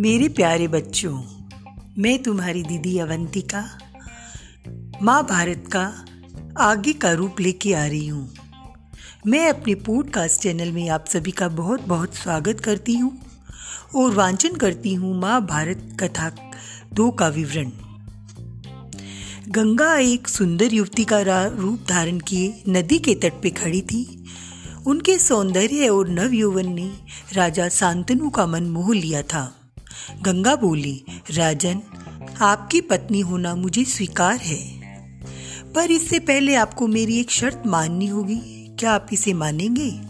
मेरे प्यारे बच्चों, मैं तुम्हारी दीदी अवंतिका माँ भारत का आगे का रूप लेके आ रही हूँ। मैं अपने पॉडकास्ट चैनल में आप सभी का बहुत बहुत स्वागत करती हूँ और वांचन करती हूँ माँ भारत कथा दो का विवरण। गंगा एक सुंदर युवती का रूप धारण किए नदी के तट पे खड़ी थी। उनके सौंदर्य और नव यौवन ने राजा शांतनु का मन मोह लिया था। गंगा बोली, राजन, आपकी पत्नी होना मुझे स्वीकार है। पर इससे पहले आपको मेरी एक शर्त माननी होगी। क्या आप इसे मानेंगे?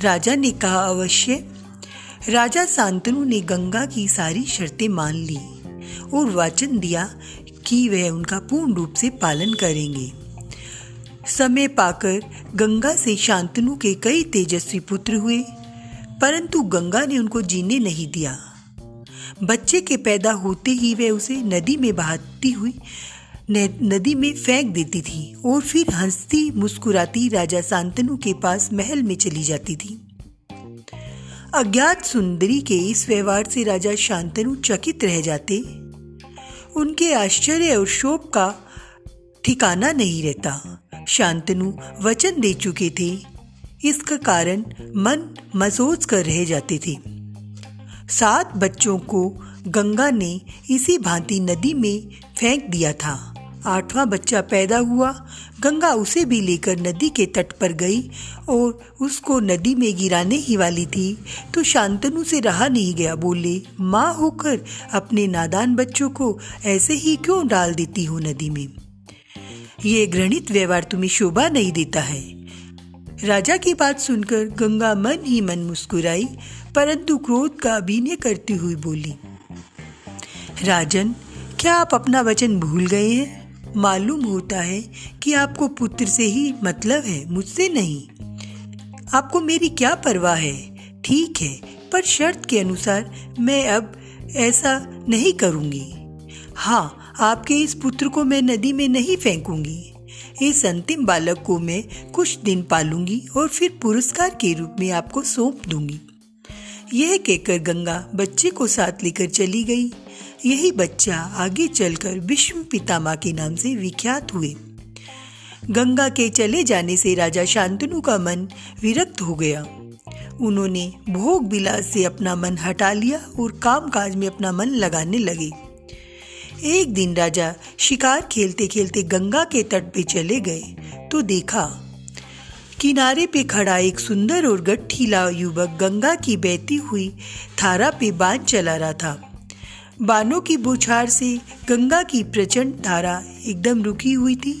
राजा ने कहा, अवश्य। राजा शांतनु ने गंगा की सारी शर्तें मान ली और वचन दिया कि वह उनका पूर्ण रूप से पालन करेंगे। समय पाकर गंगा से शांतनु के कई तेजस्वी पुत्र हुए, परंतु गंगा ने उनको जीने नहीं दिया। बच्चे के पैदा होते ही वह उसे नदी में बहाती हुई नदी में फेंक देती थी और फिर हंसती मुस्कुराती राजा शांतनु के पास महल में चली जाती थी। अज्ञात सुंदरी के इस व्यवहार से राजा शांतनु चकित रह जाते। उनके आश्चर्य और शोक का ठिकाना नहीं रहता। शांतनु वचन दे चुके थे। इसका कारण मन मसोच कर रह जाते थे। सात बच्चों को गंगा ने इसी भांति नदी में फेंक दिया था। आठवां बच्चा पैदा हुआ, गंगा उसे भी लेकर नदी के तट पर गई और उसको नदी में गिराने ही वाली थी। तो शांतनु से रहा नहीं गया, बोले, माँ होकर अपने नादान बच्चों को ऐसे ही क्यों डाल देती हो नदी में? ये घृणित व्यवहार तुम्हें शोभा नहीं देता है। राजा की बात सुनकर गंगा मन ही मन मुस्कुराई, परंतु क्रोध का अभिनय करती हुई बोली, राजन, क्या आप अपना वचन भूल गए हैं? मालूम होता है कि आपको पुत्र से ही मतलब है, मुझसे नहीं। आपको मेरी क्या परवाह है? ठीक है, पर शर्त के अनुसार मैं अब ऐसा नहीं करूँगी। हाँ आपके इस पुत्र को मैं नदी में नहीं फेंकूँगी। इस अंतिम बालक को मैं कुछ दिन पालूँगी और फिर पुरस्कार के रूप में आपको सौंप दूँगी। यह कहकर गंगा बच्चे को साथ लेकर चली गई। यही बच्चा आगे चलकर विश्व पितामा के नाम से विख्यात हुए। गंगा के चले जाने से राजा शांतनु का मन विरक्त हो गया। उन्होंने भोग विलास से अपना मन हटा लिया और काम काज में अपना मन लगाने लगे। एक दिन राजा शिकार खेलते खेलते गंगा के तट पे चले गए तो देखा, किनारे पे खड़ा एक सुंदर और गठीला युवक गंगा की बहती हुई थारा पे बाँध चला रहा था। बानों की बुछार से गंगा की प्रचंड धारा एकदम रुकी हुई थी।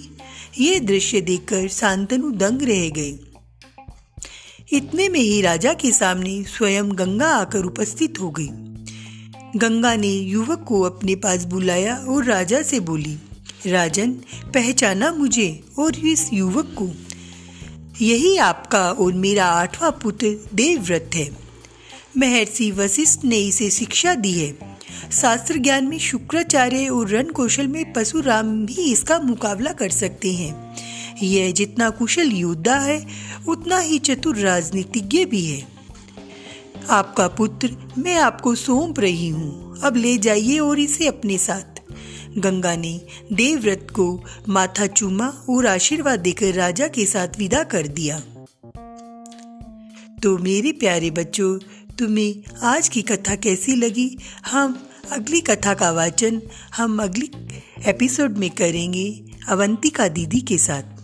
ये दृश्य देखकर शांतनु दंग रह गए इतने में ही राजा के सामने स्वयं गंगा आकर उपस्थित हो गई। गंगा ने युवक को अपने पास बुलाया और राजा से बोली, राजन, पहचाना मुझे और इस युवक को। यही आपका और मेरा आठवां पुत्र देवव्रत है। महर्षि वशिष्ठ ने इसे शिक्षा दी है। शास्त्र ज्ञान में शुक्राचार्य और रण कौशल में परशुराम भी इसका मुकाबला कर सकते हैं। यह जितना कुशल योद्धा है, उतना ही चतुर राजनीतिज्ञ भी है। आपका पुत्र, मैं आपको सौंप रही हूँ। अब ले जाइए और इसे अपने साथ। गंगा ने देवव्रत को माथा चूमा और आशीर्वाद देकर राजा के साथ विदा कर दिया। तो मेरे प्यारे बच्चों, तुम्हें आज की कथा कैसी लगी? हम अगली कथा का वाचन हम अगली एपिसोड में करेंगे, अवंतिका दीदी के साथ।